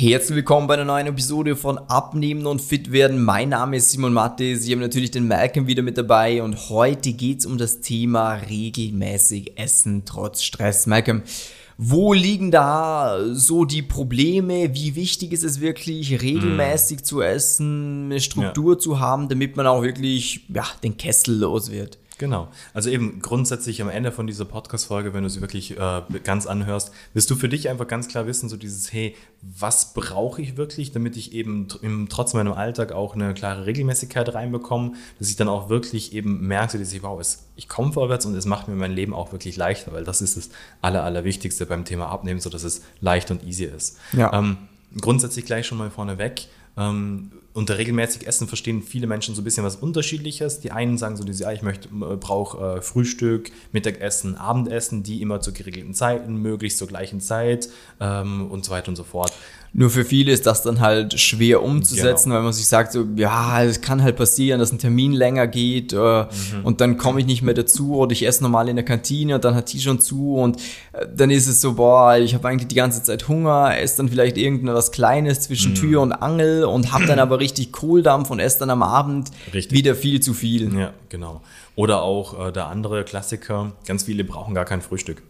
Herzlich willkommen bei einer neuen Episode von Abnehmen und Fit werden. Mein Name ist Simon Matte. Sie haben natürlich den Malcolm wieder mit dabei und heute geht es um das Thema regelmäßig Essen trotz Stress. Malcolm, wo liegen da so die Probleme? Wie wichtig ist es wirklich, regelmäßig mm. zu essen, eine Struktur ja. zu haben, damit man auch wirklich ja, den Kessel los wird? Genau. Also eben grundsätzlich am Ende von dieser Podcast-Folge, wenn du sie wirklich äh, ganz anhörst, wirst du für dich einfach ganz klar wissen, so dieses, hey, was brauche ich wirklich, damit ich eben im, trotz meinem Alltag auch eine klare Regelmäßigkeit reinbekomme, dass ich dann auch wirklich eben merke, dass ich, wow, es, ich komme vorwärts und es macht mir mein Leben auch wirklich leichter, weil das ist das Aller, Allerwichtigste beim Thema Abnehmen, so dass es leicht und easy ist. Ja. Ähm, grundsätzlich gleich schon mal vorneweg, ähm, unter regelmäßig Essen verstehen viele Menschen so ein bisschen was Unterschiedliches. Die einen sagen so, diese, ja, ich möchte, äh, brauche äh, Frühstück, Mittagessen, Abendessen, die immer zu geregelten Zeiten, möglichst zur gleichen Zeit ähm, und so weiter und so fort. Nur für viele ist das dann halt schwer umzusetzen, genau. weil man sich sagt, so, ja, es kann halt passieren, dass ein Termin länger geht äh, mhm. und dann komme ich nicht mehr dazu oder ich esse normal in der Kantine und dann hat die schon zu und äh, dann ist es so, boah, ich habe eigentlich die ganze Zeit Hunger, esse dann vielleicht irgendwas Kleines zwischen mhm. Tür und Angel und habe dann aber richtig Kohldampf und esse dann am Abend richtig. wieder viel zu viel. Ja, genau. Oder auch äh, der andere Klassiker, ganz viele brauchen gar kein Frühstück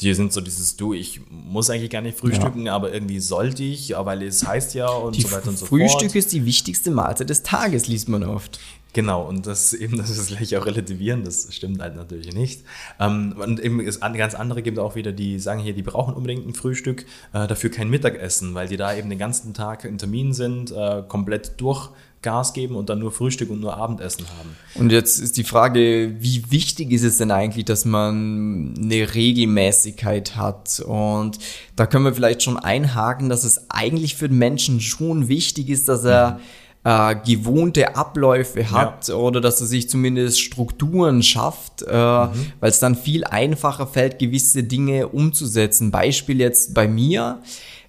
die sind so dieses Du, ich muss eigentlich gar nicht frühstücken, ja. aber irgendwie sollte ich, weil es heißt ja und die so weiter und so Frühstück fort. Frühstück ist die wichtigste Mahlzeit des Tages, liest man oft. Genau, und das eben, das ist gleich auch relativieren, das stimmt halt natürlich nicht. Ähm, und eben ist ganz andere gibt auch wieder, die sagen hier, die brauchen unbedingt ein Frühstück, äh, dafür kein Mittagessen, weil die da eben den ganzen Tag in Termin sind, äh, komplett durch Gas geben und dann nur Frühstück und nur Abendessen haben. Und jetzt ist die Frage, wie wichtig ist es denn eigentlich, dass man eine Regelmäßigkeit hat? Und da können wir vielleicht schon einhaken, dass es eigentlich für den Menschen schon wichtig ist, dass er äh, gewohnte Abläufe hat ja. oder dass er sich zumindest Strukturen schafft, äh, mhm. weil es dann viel einfacher fällt, gewisse Dinge umzusetzen. Beispiel jetzt bei mir.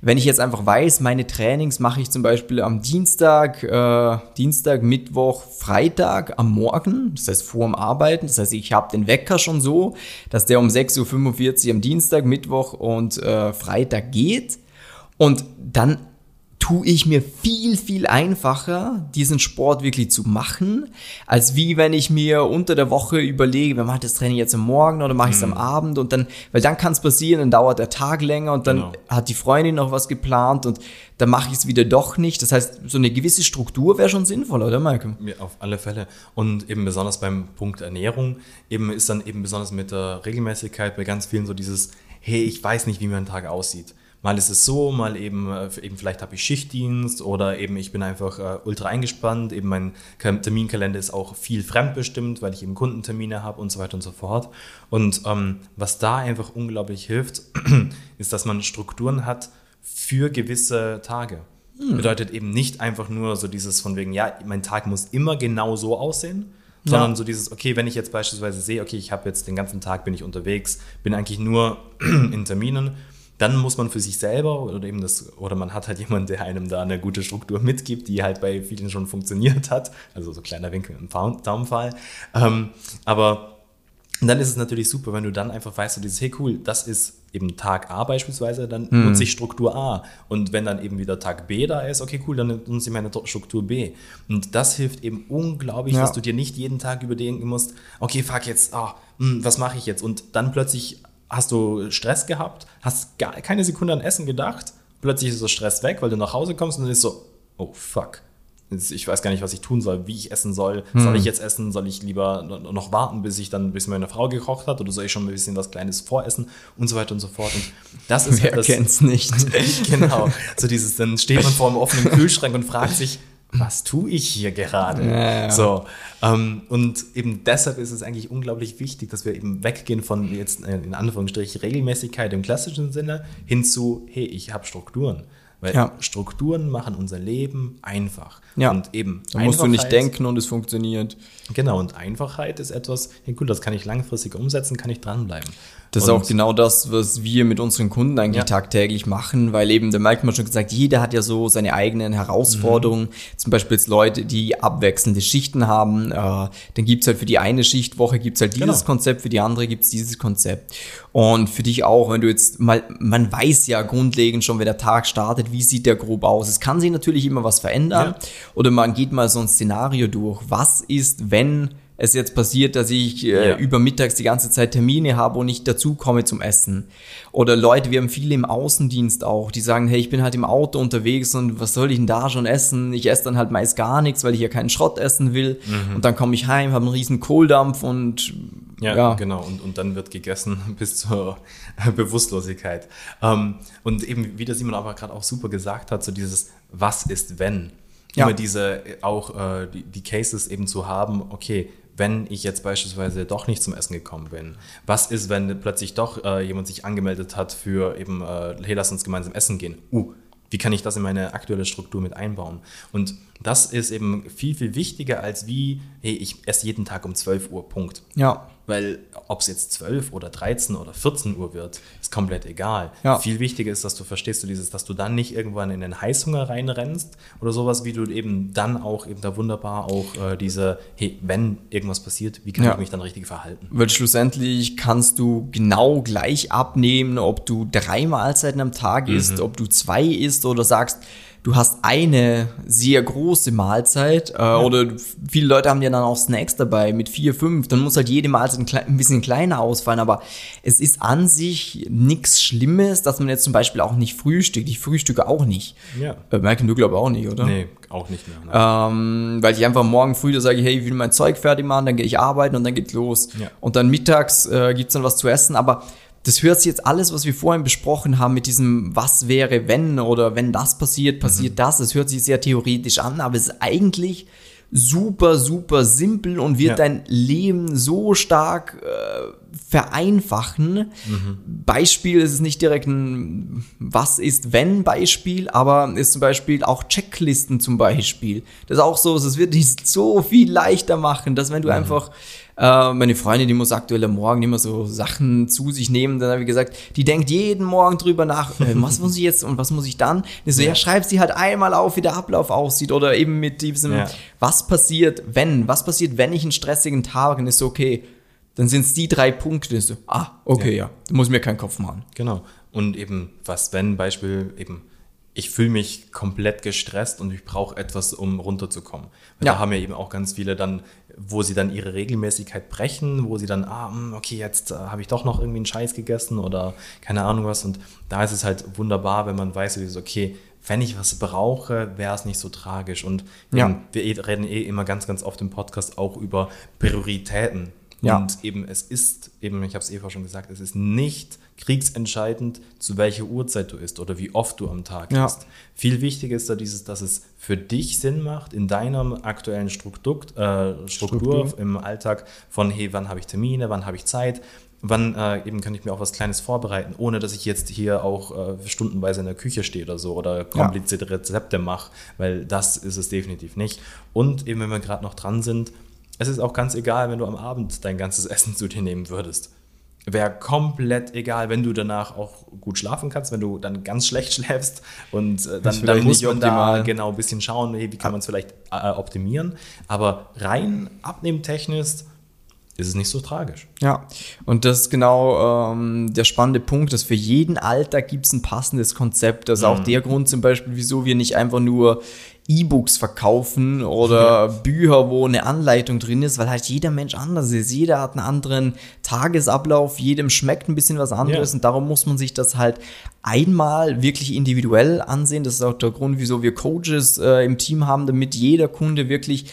Wenn ich jetzt einfach weiß, meine Trainings mache ich zum Beispiel am Dienstag, äh, Dienstag, Mittwoch, Freitag am Morgen, das heißt vor dem Arbeiten, das heißt, ich habe den Wecker schon so, dass der um 6.45 Uhr am Dienstag, Mittwoch und äh, Freitag geht. Und dann tue ich mir viel, viel einfacher, diesen Sport wirklich zu machen, als wie wenn ich mir unter der Woche überlege, wer macht das Training jetzt am Morgen oder mache ich es mhm. am Abend und dann, weil dann kann es passieren, dann dauert der Tag länger und dann genau. hat die Freundin noch was geplant und dann mache ich es wieder doch nicht. Das heißt, so eine gewisse Struktur wäre schon sinnvoll, oder Malcolm? Ja, auf alle Fälle. Und eben besonders beim Punkt Ernährung, eben ist dann eben besonders mit der Regelmäßigkeit bei ganz vielen so dieses, hey, ich weiß nicht, wie mein Tag aussieht mal ist es so, mal eben, äh, eben vielleicht habe ich Schichtdienst oder eben ich bin einfach äh, ultra eingespannt, eben mein Terminkalender ist auch viel fremdbestimmt, weil ich eben Kundentermine habe und so weiter und so fort. Und ähm, was da einfach unglaublich hilft, ist, dass man Strukturen hat für gewisse Tage. Hm. Bedeutet eben nicht einfach nur so dieses von wegen, ja, mein Tag muss immer genau so aussehen, sondern ja. so dieses, okay, wenn ich jetzt beispielsweise sehe, okay, ich habe jetzt den ganzen Tag bin ich unterwegs, bin eigentlich nur in Terminen dann muss man für sich selber oder eben das, oder man hat halt jemanden, der einem da eine gute Struktur mitgibt, die halt bei vielen schon funktioniert hat. Also so kleiner Winkel im Daumenfall. Ähm, aber dann ist es natürlich super, wenn du dann einfach weißt, so dieses, hey cool, das ist eben Tag A beispielsweise, dann hm. nutze ich Struktur A. Und wenn dann eben wieder Tag B da ist, okay, cool, dann nutze ich meine Struktur B. Und das hilft eben unglaublich, ja. dass du dir nicht jeden Tag überdenken musst, okay, fuck jetzt, oh, was mache ich jetzt? Und dann plötzlich hast du Stress gehabt, hast gar keine Sekunde an Essen gedacht, plötzlich ist so Stress weg, weil du nach Hause kommst und dann ist so, oh fuck. Ich weiß gar nicht, was ich tun soll, wie ich essen soll. Hm. Soll ich jetzt essen? Soll ich lieber noch warten, bis ich dann, bis meine Frau gekocht hat? Oder soll ich schon ein bisschen was Kleines voressen? Und so weiter und so fort. Und das ist Wer halt kennt's nicht. genau. So dieses, dann steht man vor einem offenen Kühlschrank und fragt sich, was tue ich hier gerade? Ja, ja. So, ähm, und eben deshalb ist es eigentlich unglaublich wichtig, dass wir eben weggehen von jetzt äh, in Anführungsstrichen Regelmäßigkeit im klassischen Sinne hin zu, hey, ich habe Strukturen. Weil ja. Strukturen machen unser Leben einfach. Ja. Und eben. Da musst du nicht denken und es funktioniert. Genau, und Einfachheit ist etwas, hey, gut, das kann ich langfristig umsetzen, kann ich dranbleiben. Das ist auch genau das, was wir mit unseren Kunden eigentlich ja. tagtäglich machen, weil eben, da merkt man schon gesagt, jeder hat ja so seine eigenen Herausforderungen. Mhm. Zum Beispiel jetzt Leute, die abwechselnde Schichten haben, Äh, dann gibt's halt für die eine Schichtwoche gibt's halt dieses Genau. Konzept, für die andere gibt's dieses Konzept. Und für dich auch, wenn du jetzt mal, man weiß ja grundlegend schon, wenn der Tag startet, wie sieht der grob aus. Es kann sich natürlich immer was verändern. Ja. Oder man geht mal so ein Szenario durch. Was ist, wenn es jetzt passiert, dass ich äh, Ja. über mittags die ganze Zeit Termine habe und nicht dazu komme zum Essen. Oder Leute, wir haben viele im Außendienst auch, die sagen, hey, ich bin halt im Auto unterwegs und was soll ich denn da schon essen? Ich esse dann halt meist gar nichts, weil ich ja keinen Schrott essen will. Und dann komme ich heim, habe einen riesen Kohldampf und Ja, ja, genau. Und, und dann wird gegessen bis zur Bewusstlosigkeit. Ähm, und eben, wie der Simon aber gerade auch super gesagt hat, so dieses Was ist wenn? Ja. Immer diese äh, auch äh, die, die Cases eben zu haben, okay, wenn ich jetzt beispielsweise doch nicht zum Essen gekommen bin, was ist, wenn plötzlich doch äh, jemand sich angemeldet hat für eben, äh, hey, lass uns gemeinsam essen gehen? Uh, wie kann ich das in meine aktuelle Struktur mit einbauen? Und das ist eben viel, viel wichtiger als wie, hey, ich esse jeden Tag um 12 Uhr, Punkt. ja, Weil ob es jetzt 12 oder 13 oder 14 Uhr wird, ist komplett egal. Ja. Viel wichtiger ist, dass du verstehst, du dieses, dass du dann nicht irgendwann in den Heißhunger reinrennst oder sowas, wie du eben dann auch eben da wunderbar auch äh, diese, hey, wenn irgendwas passiert, wie kann Ja. ich mich dann richtig verhalten? Weil schlussendlich kannst du genau gleich abnehmen, ob du drei Mahlzeiten am Tag isst, ob du zwei isst oder sagst, du hast eine sehr große Mahlzeit äh, oder viele Leute haben ja dann auch Snacks dabei mit vier, fünf, dann muss halt jede Mahlzeit ein, ein bisschen kleiner ausfallen, aber es ist an sich nichts Schlimmes, dass man jetzt zum Beispiel auch nicht frühstückt. Ich frühstücke auch nicht. Ja. Äh, Merken du glaube auch nicht, oder? Nee, auch nicht mehr. Ähm, weil ich einfach morgen früh da sage, hey, ich will mein Zeug fertig machen, dann gehe ich arbeiten und dann geht's los. Ja. Und dann mittags äh, gibt's dann was zu essen, aber das hört sich jetzt alles, was wir vorhin besprochen haben, mit diesem Was wäre, wenn oder wenn das passiert, passiert das. Das hört sich sehr theoretisch an, aber es ist eigentlich super, super simpel und wird Ja. dein Leben so stark äh, vereinfachen. Beispiel es ist nicht direkt ein Was ist wenn Beispiel, aber ist zum Beispiel auch Checklisten zum Beispiel. Das ist auch so, es wird dich so viel leichter machen, dass wenn du einfach äh, meine Freundin, die muss aktuell am Morgen immer so Sachen zu sich nehmen. Dann habe ich gesagt, die denkt jeden Morgen drüber nach, äh, was muss ich jetzt und was muss ich dann? Ich so, ja, schreib sie halt einmal auf, wie der Ablauf aussieht oder eben mit diesem, Ja. was passiert, wenn? Was passiert, wenn ich einen stressigen Tag und ist so, okay, dann sind es die drei Punkte. Ist so, ah, okay, ja, da muss ich mir keinen Kopf machen. Genau. Und eben, was wenn, Beispiel, eben, ich fühle mich komplett gestresst und ich brauche etwas, um runterzukommen. Weil Ja. Da haben ja eben auch ganz viele dann, wo sie dann ihre Regelmäßigkeit brechen, wo sie dann, ah, hm, okay, jetzt äh, habe ich doch noch irgendwie einen Scheiß gegessen oder keine Ahnung was. Und da ist es halt wunderbar, wenn man weiß, okay, wenn ich was brauche, wäre es nicht so tragisch. Und Ja. wir eh- reden eh immer ganz, ganz oft im Podcast auch über Prioritäten. Ja. Und eben, es ist, eben, ich habe es eh vorher schon gesagt, es ist nicht kriegsentscheidend, zu welcher Uhrzeit du isst oder wie oft du am Tag Ja. isst. Viel wichtiger ist da dieses, dass es für dich Sinn macht, in deiner aktuellen Struktur, äh, Struktur, Struktur. im Alltag von, hey, wann habe ich Termine, wann habe ich Zeit, wann äh, eben kann ich mir auch was Kleines vorbereiten, ohne dass ich jetzt hier auch äh, stundenweise in der Küche stehe oder so oder komplizierte Rezepte mache, weil das ist es definitiv nicht. Und eben, wenn wir gerade noch dran sind, es ist auch ganz egal, wenn du am Abend dein ganzes Essen zu dir nehmen würdest. Wäre komplett egal, wenn du danach auch gut schlafen kannst, wenn du dann ganz schlecht schläfst und äh, dann, dann muss man da optimal. genau ein bisschen schauen, wie kann man es vielleicht äh, optimieren. Aber rein abnehmtechnisch ist es nicht so tragisch. Ja, und das ist genau ähm, der spannende Punkt, dass für jeden Alltag gibt es ein passendes Konzept. Das ist auch der Grund zum Beispiel, wieso wir nicht einfach nur E-Books verkaufen oder Bücher, wo eine Anleitung drin ist, weil halt jeder Mensch anders ist. Jeder hat einen anderen Tagesablauf, jedem schmeckt ein bisschen was anderes Ja. und darum muss man sich das halt einmal wirklich individuell ansehen. Das ist auch der Grund, wieso wir Coaches äh, im Team haben, damit jeder Kunde wirklich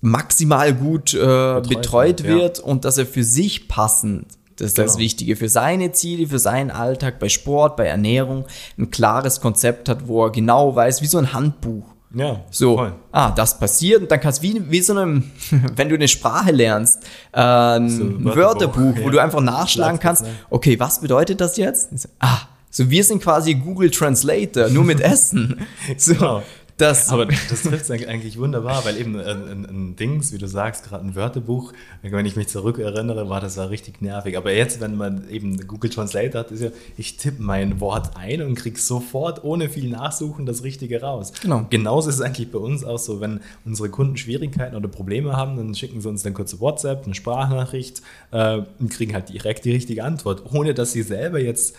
maximal gut äh, betreut, Betreut wird, ja. und dass er für sich passend, das ist das Genau. Wichtige, für seine Ziele, für seinen Alltag, bei Sport, bei Ernährung, ein klares Konzept hat, wo er genau weiß, wie so ein Handbuch. Ja, So, voll. ah, das passiert und dann kannst du wie, wie so einem, wenn du eine Sprache lernst, äh, ein So ein Wörterbuch, Wörterbuch, wo ja. du einfach nachschlagen kannst, ne? okay, was bedeutet das jetzt? Ah, so wir sind quasi Google Translator, nur mit Essen. So, Genau. Das Aber das trifft es eigentlich wunderbar, weil eben ein, ein, ein Dings, wie du sagst, gerade ein Wörterbuch, wenn ich mich zurückerinnere, war das ja richtig nervig. Aber jetzt, wenn man eben Google Translate hat, ist ja, ich tippe mein Wort ein und kriege sofort ohne viel Nachsuchen das Richtige raus. Genau. Genauso ist es eigentlich bei uns auch so, wenn unsere Kunden Schwierigkeiten oder Probleme haben, dann schicken sie uns eine kurze WhatsApp, eine Sprachnachricht äh, und kriegen halt direkt die richtige Antwort, ohne dass sie selber jetzt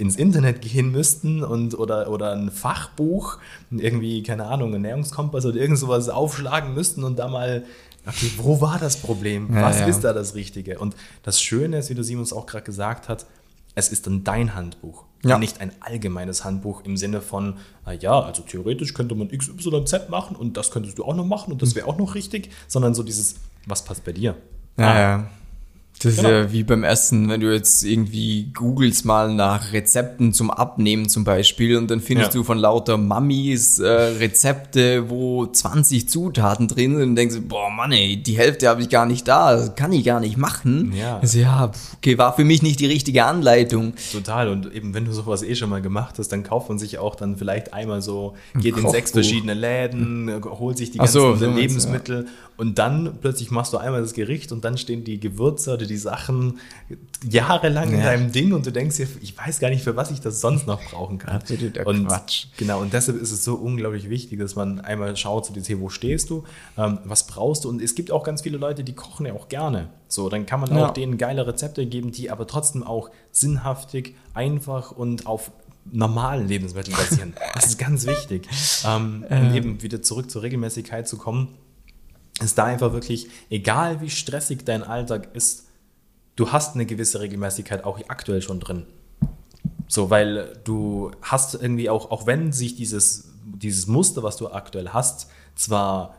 ins Internet gehen müssten und oder, oder ein Fachbuch, irgendwie, keine Ahnung, Ernährungskompass oder irgend sowas aufschlagen müssten und da mal, okay, wo war das Problem? Ja, Was ja. ist da das Richtige? Und das Schöne ist, wie der Simons auch gerade gesagt hat, es ist dann dein Handbuch. Ja. Und nicht ein allgemeines Handbuch im Sinne von, ah ja, also theoretisch könnte man XYZ machen und das könntest du auch noch machen und das wäre auch noch richtig, sondern so dieses, was passt bei dir? Ja, Ah, ja. Das Genau. ist ja wie beim Essen, wenn du jetzt irgendwie googelst mal nach Rezepten zum Abnehmen zum Beispiel und dann findest Ja. du von lauter Mammis äh, Rezepte, wo 20 Zutaten drin sind und denkst, du, boah Mann ey, die Hälfte habe ich gar nicht da, das kann ich gar nicht machen. Ja. Also, ja, okay, war für mich nicht die richtige Anleitung. Total. Und eben, wenn du sowas eh schon mal gemacht hast, dann kauft man sich auch dann vielleicht einmal so, geht in Kochbuch. sechs verschiedene Läden, holt sich die ganzen so, Lebensmittel und dann plötzlich machst du einmal das Gericht und dann stehen die Gewürze oder die Sachen jahrelang in Ja. deinem Ding und du denkst dir, ich weiß gar nicht, für was ich das sonst noch brauchen kann. Absoluter und Quatsch. Genau, und deshalb ist es so unglaublich wichtig, dass man einmal schaut, dieses, hey, wo stehst du, ähm, was brauchst du und es gibt auch ganz viele Leute, die kochen ja auch gerne. So, dann kann man Ja. auch denen geile Rezepte geben, die aber trotzdem auch sinnhaftig, einfach und auf normalen Lebensmitteln basieren. Das ist ganz wichtig. Ähm, Und eben wieder zurück zur Regelmäßigkeit zu kommen, ist da einfach wirklich, egal wie stressig dein Alltag ist, du hast eine gewisse Regelmäßigkeit auch aktuell schon drin. So, weil du hast irgendwie auch, auch wenn sich dieses, dieses Muster, was du aktuell hast, zwar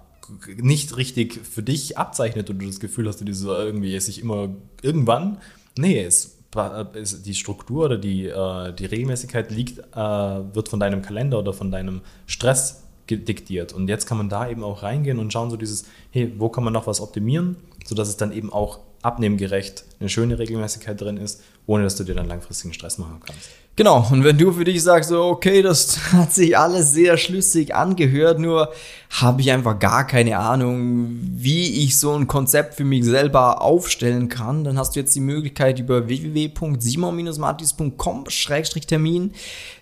nicht richtig für dich abzeichnet und du das Gefühl hast, du diese irgendwie es sich immer irgendwann, nee, es, es die Struktur oder die, äh, die Regelmäßigkeit liegt, äh, wird von deinem Kalender oder von deinem Stress diktiert. Und jetzt kann man da eben auch reingehen und schauen, so dieses, hey, wo kann man noch was optimieren, sodass es dann eben auch abnehmgerecht eine schöne Regelmäßigkeit drin ist, ohne dass du dir dann langfristigen Stress machen kannst. Genau, und wenn du für dich sagst, so, okay, das hat sich alles sehr schlüssig angehört, nur habe ich einfach gar keine Ahnung, wie ich so ein Konzept für mich selber aufstellen kann, dann hast du jetzt die Möglichkeit über www.simon-martis.com-termin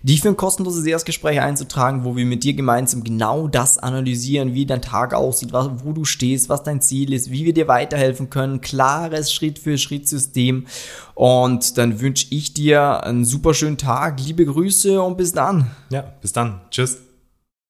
dich für ein kostenloses Erstgespräch einzutragen, wo wir mit dir gemeinsam genau das analysieren, wie dein Tag aussieht, wo du stehst, was dein Ziel ist, wie wir dir weiterhelfen können, klares Schritt-für-Schritt-System und dann wünsche ich dir einen super schönen Tag, liebe Grüße und bis dann. Ja, bis dann. Tschüss.